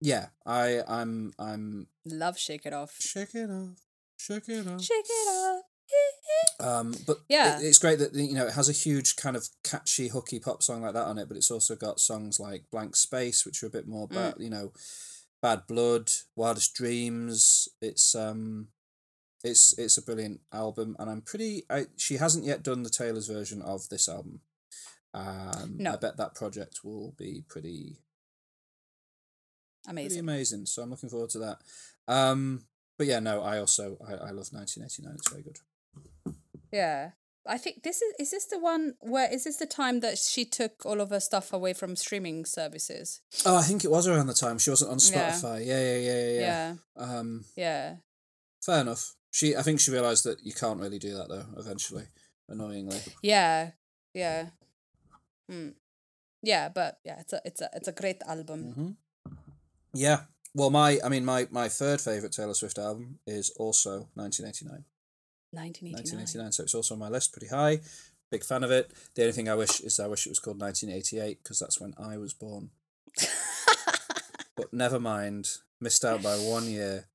yeah i i'm i'm love Shake It Off. shake it off shake it off Shake it off. Um, but Yeah. it, it's great that you know it has a huge kind of catchy, hooky pop song like that on it. But it's also got songs like "Blank Space," which are a bit more, Mm. ba- you know, "Bad Blood," "Wildest Dreams." It's um, it's it's a brilliant album, and I'm pretty. I, she hasn't yet done the Taylor's version of this album. Um, No. I bet that project will be pretty pretty Amazing. amazing. So I'm looking forward to that. Um, but yeah, no, I also I, I love 1989. It's very good. Yeah. I think this is is this the one where is this the time that she took all of her stuff away from streaming services? Oh, I think it was around the time she wasn't on Spotify. Yeah, yeah, yeah, yeah. yeah. Yeah. Um, Yeah. fair enough. She, I think she realised that you can't really do that though. Eventually, annoyingly. Yeah. Yeah. Mm. Yeah, but yeah, it's a it's a it's a great album. hmm Yeah. Well, my, I mean, my my third favorite Taylor Swift album is also 1989. 1989. 1989. So it's also on my list, pretty high. Big fan of it. The only thing I wish is I wish it was called 1988 because that's when I was born. But never mind. Missed out by one year.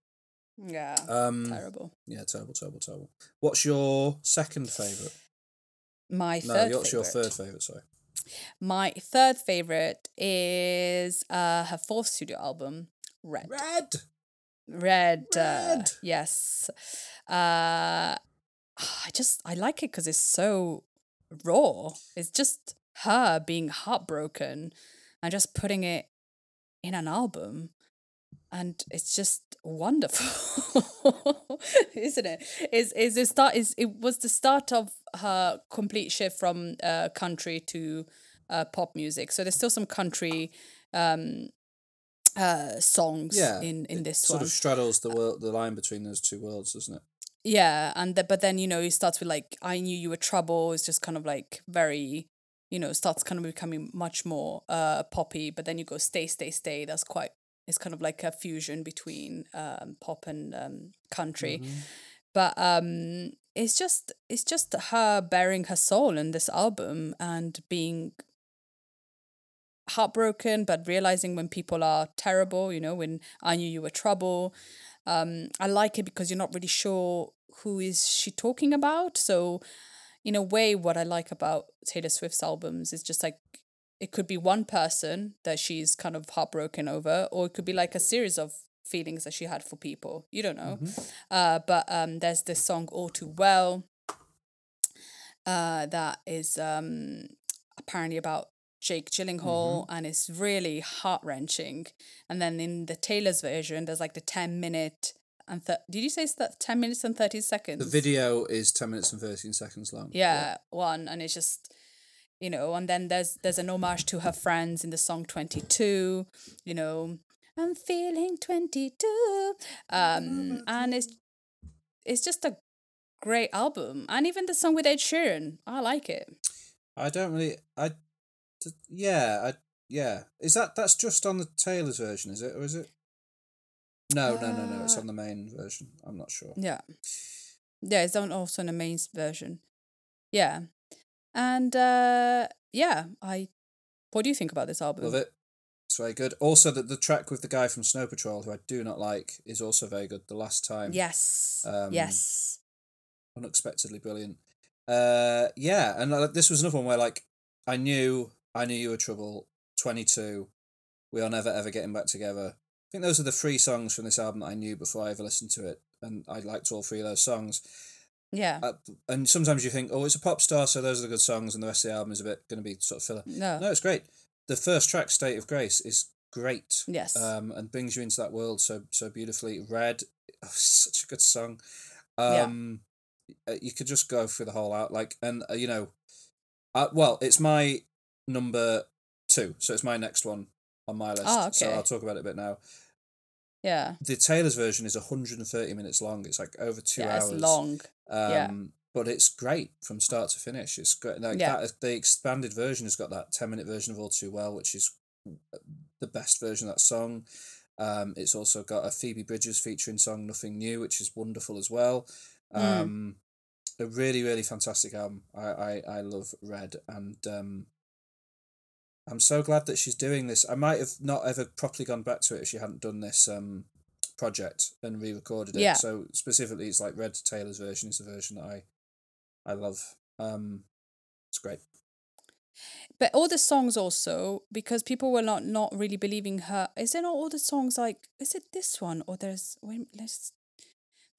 Yeah. Um, terrible. yeah, terrible, terrible, terrible. What's your second favourite? My No, third what's your third favourite? Sorry. My third favorite is uh her fourth studio album, Red. Red. Red. Uh, Red. yes. Uh, I just I like it because it's so raw. It's just her being heartbroken and just putting it in an album, and it's just wonderful, isn't it? Is is the start? Is it was the start of her complete shift from uh, country to uh, pop music. So there's still some country um uh songs Yeah, in in this sort one of straddles the world, the line between those two worlds, doesn't it? yeah and the, but then you know it starts with like i knew you were trouble it's just kind of like very you know starts kind of becoming much more uh poppy but then you go stay stay stay that's quite it's kind of like a fusion between um pop and um country. But um it's just it's just her bearing her soul in this album and being heartbroken but realizing when people are terrible you know when i knew you were trouble. Um i like it because you're not really sure who is she talking about. So in a way what i like about taylor swift's albums is just like it could be one person that she's kind of heartbroken over or it could be like a series of feelings that she had for people you don't know uh but um there's this song all too well uh, that is um, apparently about Jake Gyllenhaal and it's really heart wrenching. And then in the Taylor's version, there's like the 10 minute and th- did you say it's that 10 minutes and 30 seconds? The video is 10 minutes and 13 seconds long. yeah, one and it's just you know and then there's there's an homage to her friends in the song 22 you know i'm feeling 22 um and it's it's just a great album and even the song with ed sheeran i like it I don't really. i Yeah, I. Yeah. Is that. That's just on the Taylor's version, is it? Or is it? No, no, no, no. It's Uh, on the main version. I'm not sure. yeah yeah it's on also in the main version yeah and uh yeah i what do you think about this album Love it. It's very good. Also, the, the track with the guy from Snow Patrol, who I do not like, is also very good. The last time. yes Um, yes unexpectedly brilliant. Uh, yeah, and uh, this was another one where like I knew I knew you were trouble. Twenty two, we are never ever getting back together. I think those are the three songs from this album that I knew before I ever listened to it, and I liked all three of those songs. Yeah Uh, and sometimes you think, oh, it's a pop star, so those are the good songs, and the rest of the album is a bit going to be sort of filler. no No, it's great. The first track, "State of Grace," is great. yes Um, and brings you into that world so so beautifully. Red, oh, such a good song. Yeah. Um, uh, you could just go through the whole out like, and uh, you know, uh, well, it's my number two, so it's my next one on my list. Ah, So. I'll talk about it a bit now. yeah The Taylor's version is 130 minutes long. It's like over two yeah, hours. it's long. Um, yeah. But it's great from start to finish. It's great. Like Yeah. that, the expanded version has got that 10 minute version of All Too Well, which is the best version of that song. Um, it's also got a Phoebe Bridgers featuring song Nothing New, which is wonderful as well. Mm. Um, A really, really fantastic album. I, I, I love Red. And um, I'm so glad that she's doing this. I might have not ever properly gone back to it if she hadn't done this um, project and re-recorded it. Yeah. So specifically, it's like Red Taylor's version is the version that I I love. Um, it's great. But all the songs also, because people were not not really believing her. Is there not all the songs like? Is it this one or there's wait let's.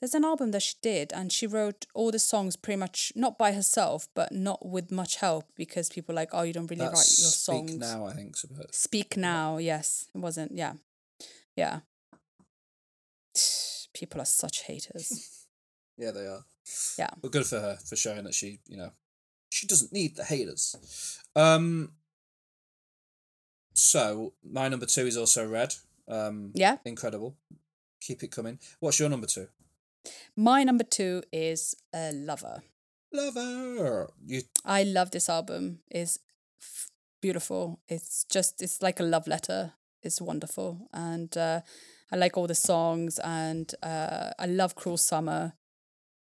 There's an album that she did, and she wrote all the songs pretty much not by herself, but not with much help because people like, oh, you don't really That's write your songs. Speak. Now, I think. about. Speak now, yes, it wasn't. Yeah, yeah. People are such haters. Yeah, they are. Yeah. But good for her for showing that she, you know, she doesn't need the haters. Um. So my number two is also Red. Um. Yeah. Incredible. Keep it coming. What's your number two? My number two is a lover. Lover. You I love this album. It's beautiful. It's just it's like a love letter. It's wonderful, and uh, I like all the songs, and uh, I love "Cruel Summer."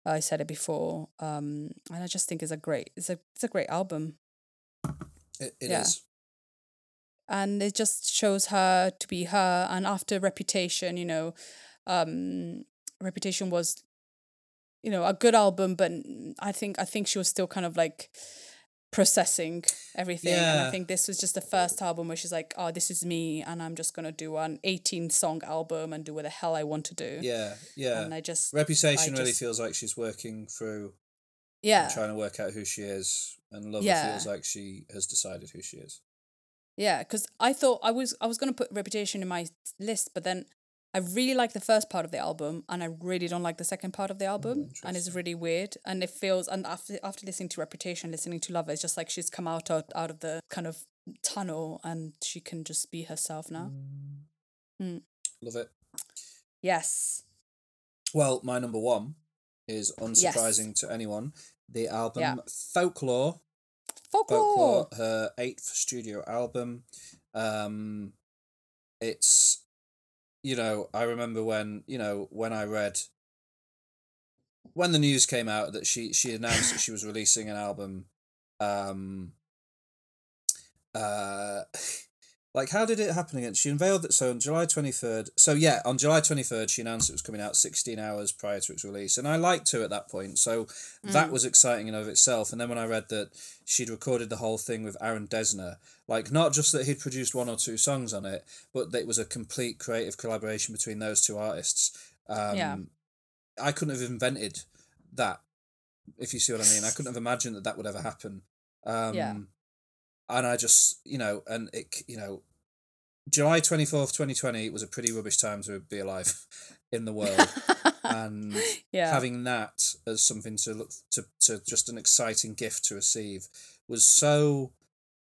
I said it before, um, and I just think it's a great it's a it's a great album, It, it is. Yeah. and it just shows her to be her. And after Reputation, you know, um, Reputation was, you know, a good album, but I think I think she was still kind of like processing everything. And I think this was just the first album where she's like, oh, this is me, and I'm just gonna do an 18 song album and do what the hell I want to do. Yeah. Yeah. And I just Reputation I really just- feels like she's working through yeah trying to work out who she is, and Lover Yeah. feels like she has decided who she is. Yeah, because I thought I was I was gonna put Reputation in my list, but then I really like the first part of the album, and I really don't like the second part of the album, and it's really weird. And it feels and after after listening to Reputation, listening to Lover, it's just like she's come out of, out of the kind of tunnel, and she can just be herself now. Mm. Love it. Yes, Well, my number one is unsurprising to anyone. The album Yeah. Folklore. folklore. Folklore, her eighth studio album. Um, it's, you know, I remember when you know when I read when the news came out that she she announced that she was releasing an album. Um, uh, like how did it happen again? She unveiled that so on July twenty third. So yeah, on July twenty third, she announced it was coming out sixteen hours prior to its release, and I liked her at that point. So that was exciting in of itself. And then when I read that she'd recorded the whole thing with Aaron Dessner, like not just that he'd produced one or two songs on it, but that it was a complete creative collaboration between those two artists. Um, Yeah. I couldn't have invented that if you see what I mean. I couldn't have imagined that that would ever happen. Um, Yeah. And I just, you know, and it, you know, July 24th, 2020 was a pretty rubbish time to be alive in the world. and yeah. having that as something to look to, to just an exciting gift to receive was so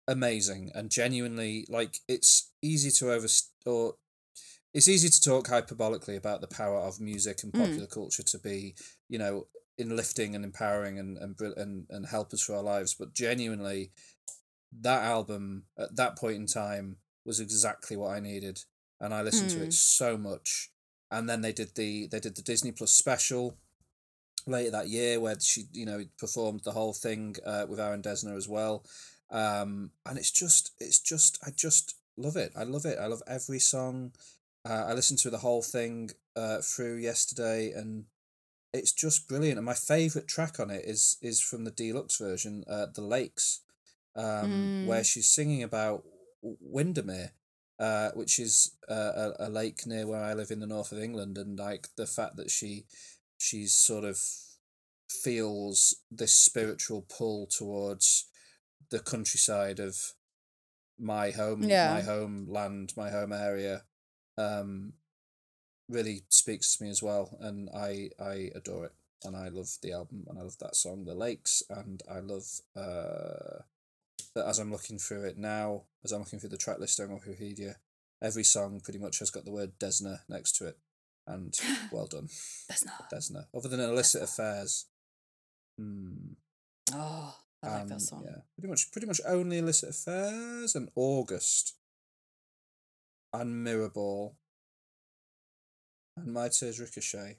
amazing and genuinely like it's easy to over or it's easy to talk hyperbolically about the power of music and Mm. popular culture to be you know in lifting and empowering and and and, and help us through our lives but genuinely that album at that point in time was exactly what i needed and i listened to Mm. it so much. And then they did the they did the disney plus special later that year where she you know performed the whole thing uh, with aaron dessner as well. Um and it's just it's just i just love it. I love it. I love every song. Uh, i listened to the whole thing uh through yesterday and it's just brilliant. And my favorite track on it is is from the deluxe version uh the lakes um where Mm. she's singing about windermere uh which is uh, a, a lake near where i live in the north of england and like the fact that she she's sort of feels this spiritual pull towards the countryside of my home Yeah. my homeland my home area um really speaks to me as well and i i adore it and i love the album and i love that song the lakes and i love uh that as i'm looking through it now as i'm looking through the track list on wikipedia every song pretty much has got the word dessner next to it and well done not. dessner other than illicit affairs hmm Oh, I like that song. Yeah, pretty much, pretty much only illicit affairs and August, and Mirrorball, and My Tears Ricochet,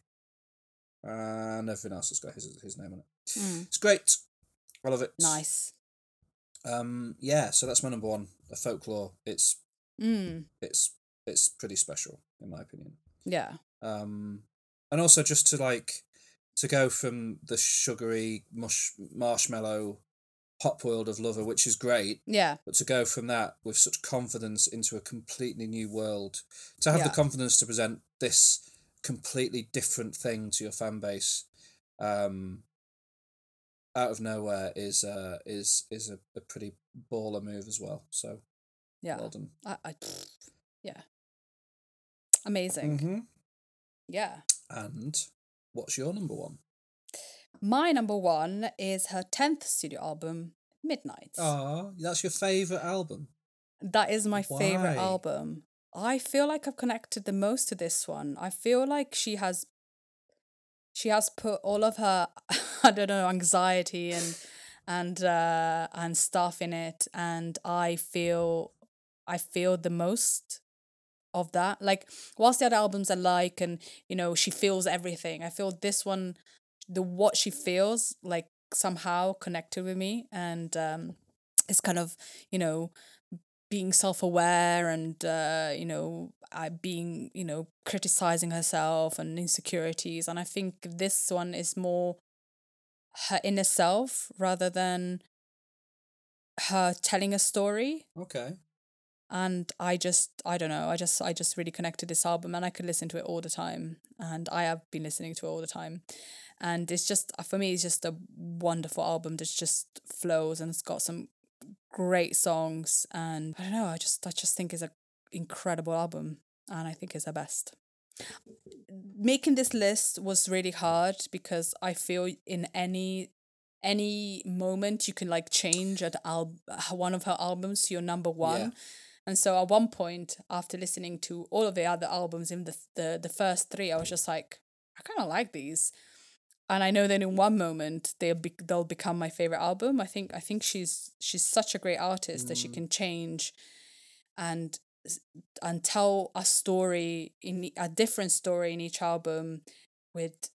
and everything else that's got his his name on it. Mm. It's great. I love it. Nice. Um, yeah. So that's my number one. A folklore. It's Mm. it's it's pretty special in my opinion. Yeah. um and also just to like to go from the sugary mush marshmallow pop world of lover which is great Yeah. but to go from that with such confidence into a completely new world to have Yeah. the confidence to present this completely different thing to your fan base um out of nowhere is uh is is a, a pretty baller move as well so Yeah. well done I, I, yeah. Amazing. hmm Yeah. and what's your number one My number one is her 10th studio album, Midnight. Ah, that's your favorite album. That is my favorite Why? album. I feel like I've connected the most to this one. I feel like she has she has put all of her I don't know anxiety and and uh and stuff in it and I feel I feel the most of that. Like whilst the other albums I like and you know she feels everything. I feel this one the what she feels like somehow connected with me and um it's kind of you know being self-aware and uh, you know I being you know criticizing herself and insecurities and I think this one is more her inner self rather than her telling a story Okay. and I just I don't know I just I just really connected this album and I could listen to it all the time and I have been listening to it all the time and it's just uh, for me it's just a wonderful album that just flows and it's got some great songs and I don't know I just I just think it's an incredible album and I think it's her best making this list was really hard because I feel in any any moment you can like change an al- one of her albums to your number one Yeah. and so at one point after listening to all of the other albums in the the, the first three I was just like I kind of like these and I know that in one moment they'll be they'll become my favorite album I think I think she's she's such a great artist that she Mm. can change and and tell a story in a different story in each album with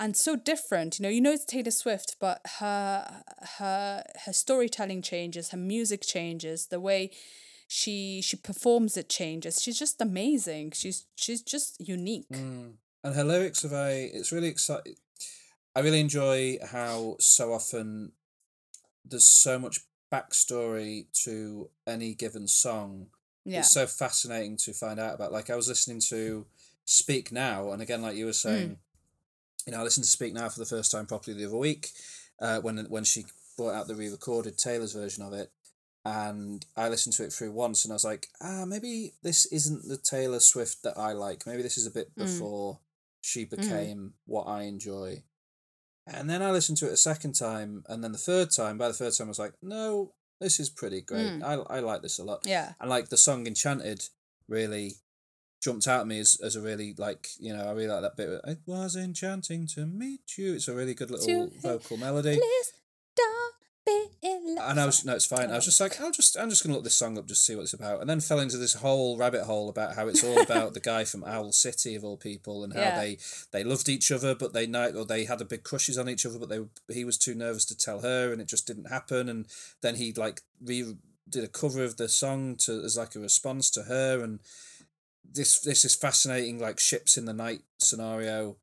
and so different you know you know it's taylor swift but her her her storytelling changes her music changes the way she she performs it changes she's just amazing she's she's just unique Mm. And her lyrics are very. It's really exciting. I really enjoy how so often there's so much backstory to any given song. Yeah It's so fascinating to find out about. Like I was listening to Speak Now, and again, like you were saying, you know, I listened to Speak Now for the first time properly the other week, uh, when when she brought out the re-recorded Taylor's version of it, and I listened to it through once, and I was like, ah, maybe this isn't the Taylor Swift that I like. Maybe this is a bit before she became what I enjoy. And then I listened to it a second time, and then the third time. By the third time, I was like, no, this is pretty great. Hmm. I I like this a lot. Yeah. And like the song Enchanted really jumped out at me as, as a really like you know I really like that bit. It was enchanting to meet you. It's a really good little To- vocal melody. Please don't be in love. And I was no, it's fine. I was just like, I'll just I'm just gonna look this song up, just see what it's about, and then fell into this whole rabbit hole about how it's all about the guy from Owl City of all people, and how Yeah. they they loved each other, but they know or they had a big crushes on each other, but they he was too nervous to tell her, and it just didn't happen, and then he like re did a cover of the song to as like a response to her, and this this is fascinating like ships in the night scenario.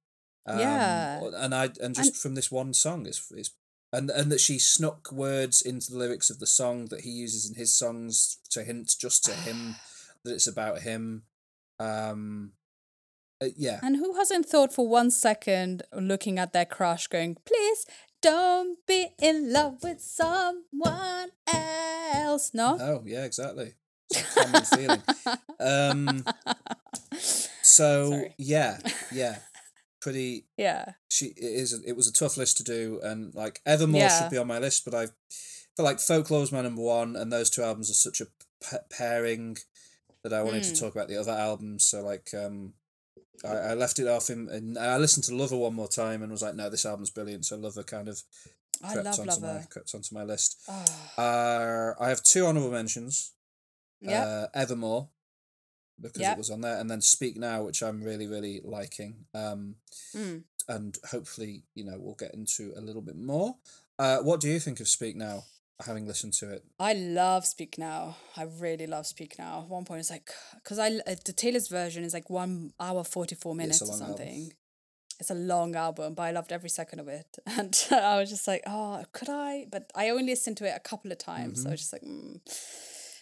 Um, Yeah. and I and just from this one song, it's it's and and that she snuck words into the lyrics of the song that he uses in his songs to hint just to him that it's about him. Um, uh, yeah, And who hasn't thought for one second, looking at their crush, going, please don't be in love with someone else? No? oh yeah, exactly. Common feeling. Um, so Sorry. yeah, yeah, pretty. Yeah. She it is. It was a tough list to do, and like Evermore Yeah. should be on my list, but I feel like Folklore was my number one, and those two albums are such a p- pairing that I wanted to Mm. talk about the other albums. So like, um, I, I left it off in, and I listened to Lover one more time and was like, no, this album's brilliant. So Lover kind of I crept love onto my Lover. crept onto my list. Oh. Uh, I have two honorable mentions. yeah. Uh, Evermore, because Yep. it was on there, and then Speak Now, which I'm really really liking. Um, Mm. and hopefully you know we'll get into a little bit more. Uh, what do you think of Speak Now? Having listened to it, I love Speak Now. I really love Speak Now. At one point, it's like, because I uh, the Taylor's version is like one hour, 44 minutes a or long album. something. It's a long album, but I loved every second of it. And I was just like, oh, could I? But I only listened to it a couple of times. So I was just like, mm,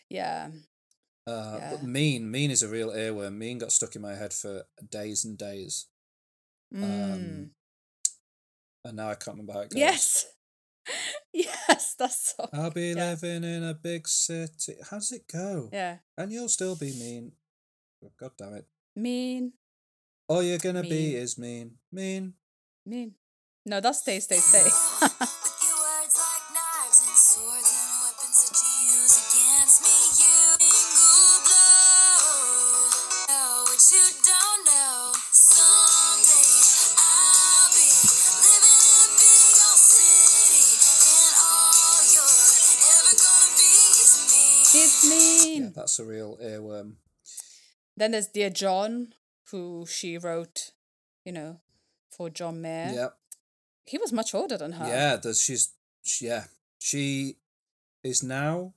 yeah. Uh, Yeah. but Mean Mean is a real earworm. Mean got stuck in my head for days and days, Mm. um, and now I can't remember how it goes. yes. yes, that's so. I'll be yeah. living in a big city. How does it go? Yeah. And you'll still be mean. God damn it. Mean. All you're gonna Mean. be is mean. Mean. Mean. No, that's stay, stay, stay. that's a real earworm. Then there's Dear John, who she wrote, you know, for John Mayer. Yeah. He was much older than her. Yeah, there's she's she, yeah. She is now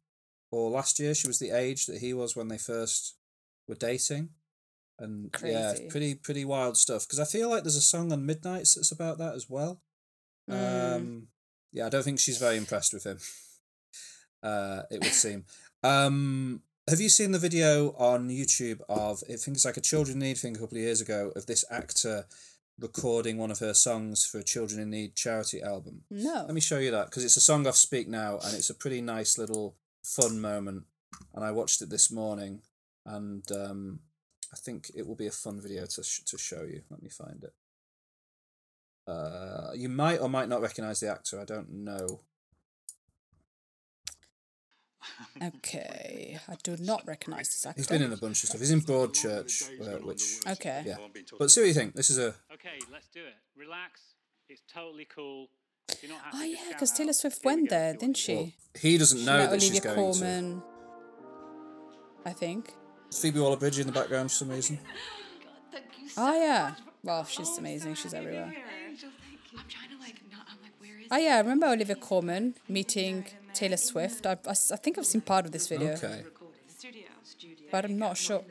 or last year she was the age that he was when they first were dating. And yeah, pretty pretty wild stuff because I feel like there's a song on Midnights that's about that as well. Mm. Um yeah, I don't think she's very impressed with him. Uh it would seem. Um have you seen the video on YouTube of I think it's like a Children in Need thing a couple of years ago of this actor recording one of her songs for a Children in Need charity album? No. Let me show you that because it's a song off Speak Now and it's a pretty nice little fun moment. And I watched it this morning and um, I think it will be a fun video to, sh- to show you. Let me find it. Uh, you might or might not recognize the actor. I don't know. Okay. I do not recognize this actor. He's been in a bunch of stuff. He's in Broadchurch, uh, which. Okay. Yeah. But see what you think. This is a. Okay, let's do it. Relax. It's totally cool. You're not happy, Oh, yeah, because out. Taylor Swift went go, there, didn't she? think. He doesn't She know met that she's Olivia going Colman. I think. to. Phoebe Waller Bridge in the background for some reason. Oh, yeah. Well, she's amazing. She's everywhere. I'm trying to like not. I'm like, where is? Oh, yeah. I remember Olivia Colman meeting Taylor Swift. I I think I've seen part of this video, Okay. Studio. Studio. but I'm not sure.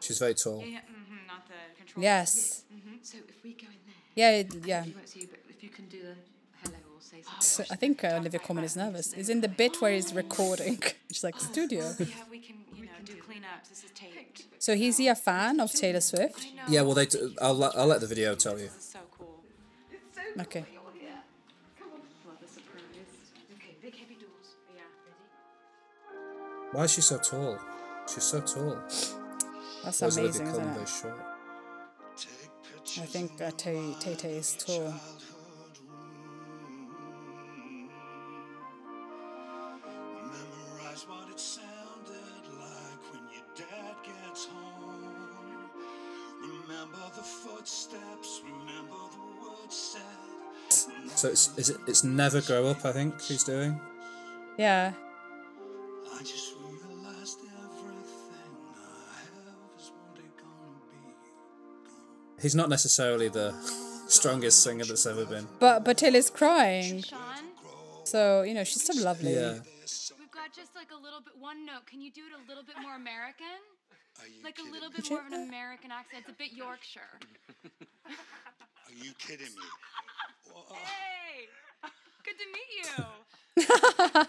She's very tall. Yeah, mm-hmm, not the control. Yes. So if we go in there, Yeah, it- yeah. you won't see, but if you can do the hello or say something. So I think uh, Olivia Colman is nervous. Is in the bit where he's recording. She's like, studio. Yeah, we can, you know, do cleanups. This is taped. So is he a fan of Taylor Swift? Yeah, well, they. T- I'll let I'll let the video tell you. This is so cool. Okay. Why is she so tall? She's so tall. That's Why amazing, Olivia isn't it? short? I think uh, Tay Tay Tay is tall. Memorize what it sounded like when your dad gets home. Remember the footsteps, remember the words said. So it's is it it's never grow up. I think he's doing. Yeah. He's not necessarily the strongest singer that's ever been. But but Taylor's crying. So, you know, she's still lovely. Yeah. we've got just like a little bit, one note. Can you do it a little bit more American? Are you Like a little bit more of an American accent. It's a bit Yorkshire. Are you kidding me? Hey! Good to meet you.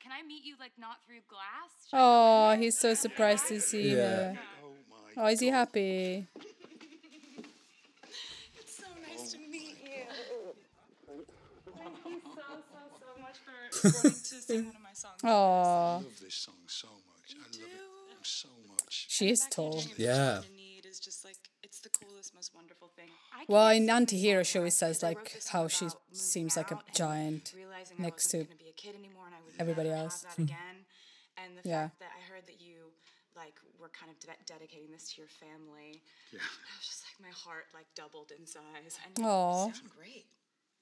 Can I meet you like not through glass? Oh, he's so surprised to see Yeah. her. Oh. Is he happy? It's so nice to meet you. Thank you so, so, so much for wanting to sing one of my songs. Oh, I love this song so much. I love it so much. she is tall. Yeah. need is just like it's the coolest, most wonderful thing. I Well, can't in sing anti-hero this show, song it says like how she seems like a giant next to gonna be a kid anymore and I would everybody else. Have that hmm. again. And Yeah. that I heard that you like we're kind of de- dedicating this to your family. Yeah. I was just like my heart like doubled in size. And you sound great.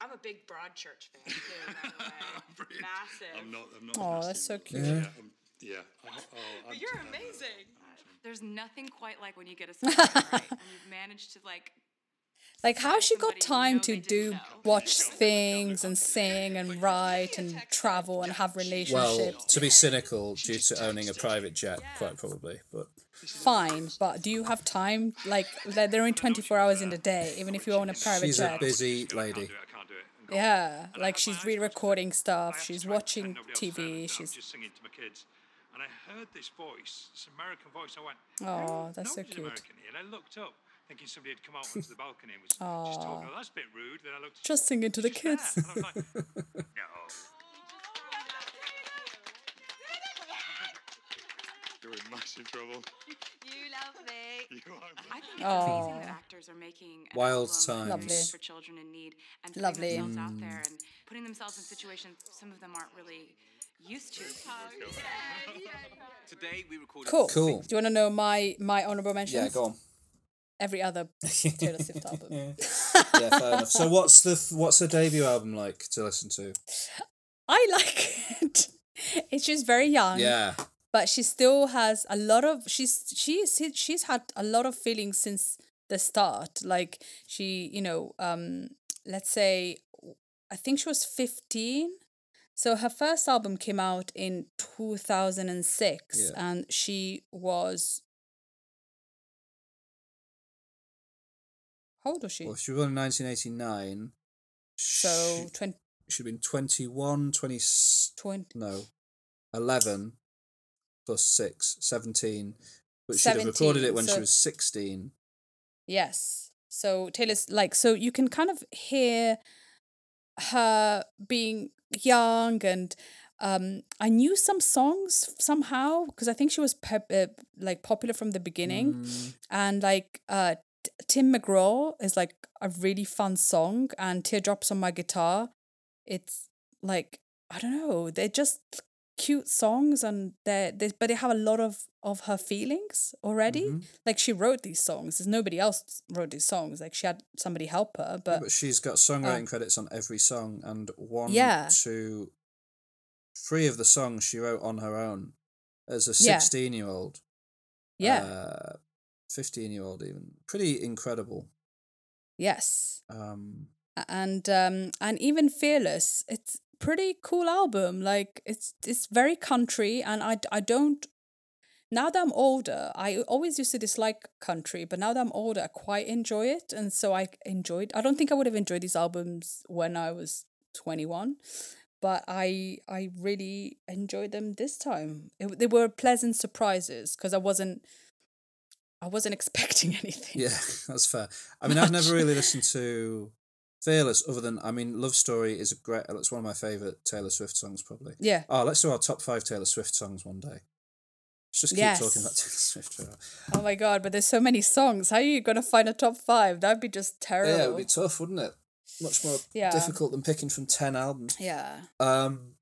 I'm a big Broadchurch fan too, by the way. Massive. I'm not. I'm not. Oh, that's so cute. Yeah. Yeah. I'm, yeah. Oh, oh, I'm But you're amazing. There's nothing quite like when you get a song right and you've managed to like Like, how she got time to do watch things and sing and write and travel and have relationships. Well, relationships? to be cynical, due to owning a private jet, quite probably. But Fine, but do you have time? Like, they're they're in 24 hours in the day, even if you own a private jet. she's a busy lady. I can't do it. Yeah, like she's re-recording stuff. She's try and pretend watching nobody else heard it, TV. She's just singing to my kids, and I heard this voice, this American voice. I went, Oh, that's so cute. American here? And I looked up, thinking somebody had come out onto the balcony and was just talking. Oh, that's a bit rude. Then I looked. just singing to the "She's kids. And I was like, no. You're in massive trouble. You love me. You are. I think it's amazing that actors are making Wild album Lovely. times. for children in need and putting Lovely. themselves out mm. there and putting themselves in situations some of them aren't really used to. Today we recorded Cool. Cool. Do you want to know my my honorable mentions? Yeah, go on. Every other Taylor Swift album. Yeah, fair enough. So what's the what's her debut album like to listen to? I like it. It's just very young. Yeah, but she still has a lot of she's she's she's had a lot of feelings since the start like she you know um let's say i think she was 15 so her first album came out in 2006 Yeah. and she was how old was she well, she was born in 1989. so she, 20, she'd been 21, 20, 20 no, 11 plus 6, 17. But she'd have recorded it when she was 16. Yes. So Taylor's like so you can kind of hear her being young and um I knew some songs somehow because I think she was pep- uh, like popular from the beginning Mm, and like uh Tim McGraw is like a really fun song and Teardrops on My Guitar it's like I don't know they're just cute songs and they're they but they have a lot of of her feelings already mhm. like she wrote these songs there's nobody else wrote these songs like she had somebody help her Yeah, but but she's got songwriting credits on every song, and one, Yeah. two, three of the songs she wrote on her own as a Yeah. 16 year old. yeah Uh, 15 year old, even. Pretty incredible. yes Um, and um and even fearless it's pretty cool album like it's it's very country and i i don't now that i'm older i always used to dislike country but now that i'm older i quite enjoy it and so i enjoyed i don't think i would have enjoyed these albums when i was 21 but i i really enjoyed them this time it, they were pleasant surprises because i wasn't I wasn't expecting anything. Yeah, that's fair. I mean, I've never really listened to Fearless other than I mean, Love Story is a great. It's one of my favorite Taylor Swift songs, probably. Yeah. Oh, let's do our top five Taylor Swift songs one day. Let's just keep Yes. talking about Taylor Swift. For Oh my god, but there's so many songs. How are you gonna find a top five? That'd be just terrible. yeah, it would be tough, wouldn't it? Much more Yeah. difficult than picking from ten albums. yeah. Um,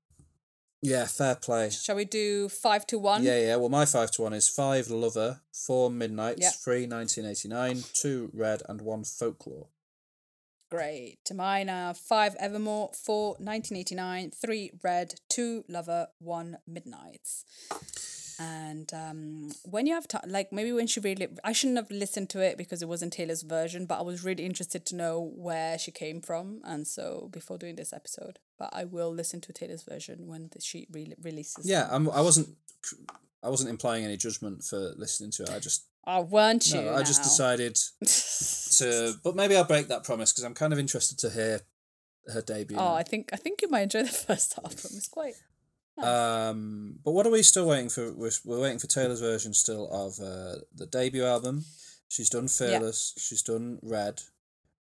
yeah, fair play. Shall we do five to one? Yeah, yeah. Well, my five to one is five Lover, four Midnights, Yeah. three 1989, two Red, and one Folklore. Great. Mine are five Evermore, four 1989, three Red, two Lover, one Midnights. And um, when you have time, like maybe when she really, I shouldn't have listened to it because it wasn't Taylor's version, but I was really interested to know where she came from. And so before doing this episode, but I will listen to Taylor's version when the, she re- releases. Yeah. I'm, I wasn't. I wasn't implying any judgment for listening to it. I just Oh, weren't you? no, I just decided to. But maybe I'll break that promise because I'm kind of interested to hear her debut. Oh. I think I think you might enjoy the first half album. It's quite. Um, but what are we still waiting for? We're, we're waiting for Taylor's version still of uh, the debut album. She's done Fearless. She's done Red.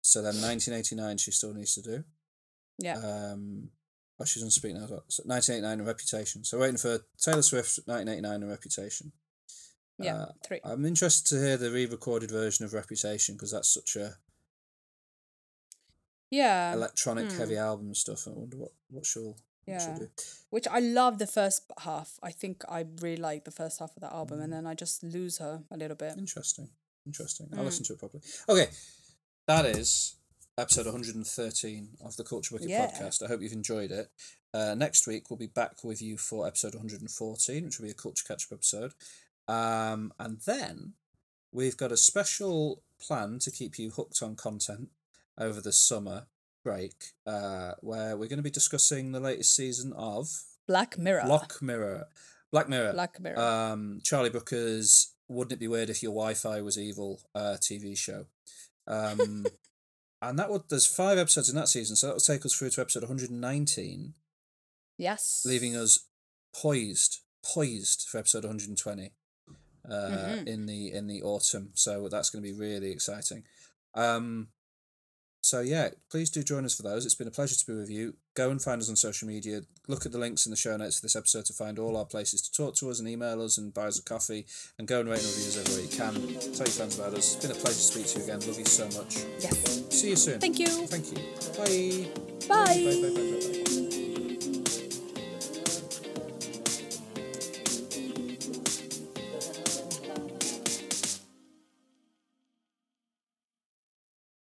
So then 1989 she still needs to do. Yeah. Um, oh, she's on Speak Now. So 1989 and Reputation. So waiting for Taylor Swift 1989 and Reputation. Yeah, Uh, three. I'm interested to hear the re-recorded version of Reputation because that's such a Yeah. electronic hmm. heavy album stuff. I wonder what what she'll what she'll Yeah. do. Which I love the first half. I think I really like the first half of that album, Mm. and then I just lose her a little bit. Interesting. Interesting. I'll Mm. listen to it properly. Okay. That is episode 113 of the Culture Bucket Yeah. podcast. I hope you've enjoyed it. Uh, next week, we'll be back with you for episode 114, which will be a Culture Catch Up episode. Um, and then we've got a special plan to keep you hooked on content over the summer break, uh, where we're going to be discussing the latest season of Black Mirror. Black Mirror. Black Mirror. Black Mirror. Um, Charlie Brooker's Wouldn't It Be Weird If Your Wi-Fi Was Evil uh, TV show. Um, and that would there's five episodes in that season, so that will take us through to episode 119, yes. leaving us poised, poised for episode 120 uh, Mhm. in the in the autumn. So that's going to be really exciting. Um, so yeah, please do join us for those. It's been a pleasure to be with you. Go and find us on social media. Look at the links in the show notes for this episode to find all our places to talk to us and email us and buy us a coffee and go and rate and review us everywhere you can. Tell your friends about us. It's been a pleasure to speak to you again. Love you so much. Yes. See you soon. Thank you. Thank you. Bye. Bye. Bye. Bye. Bye. Bye. bye.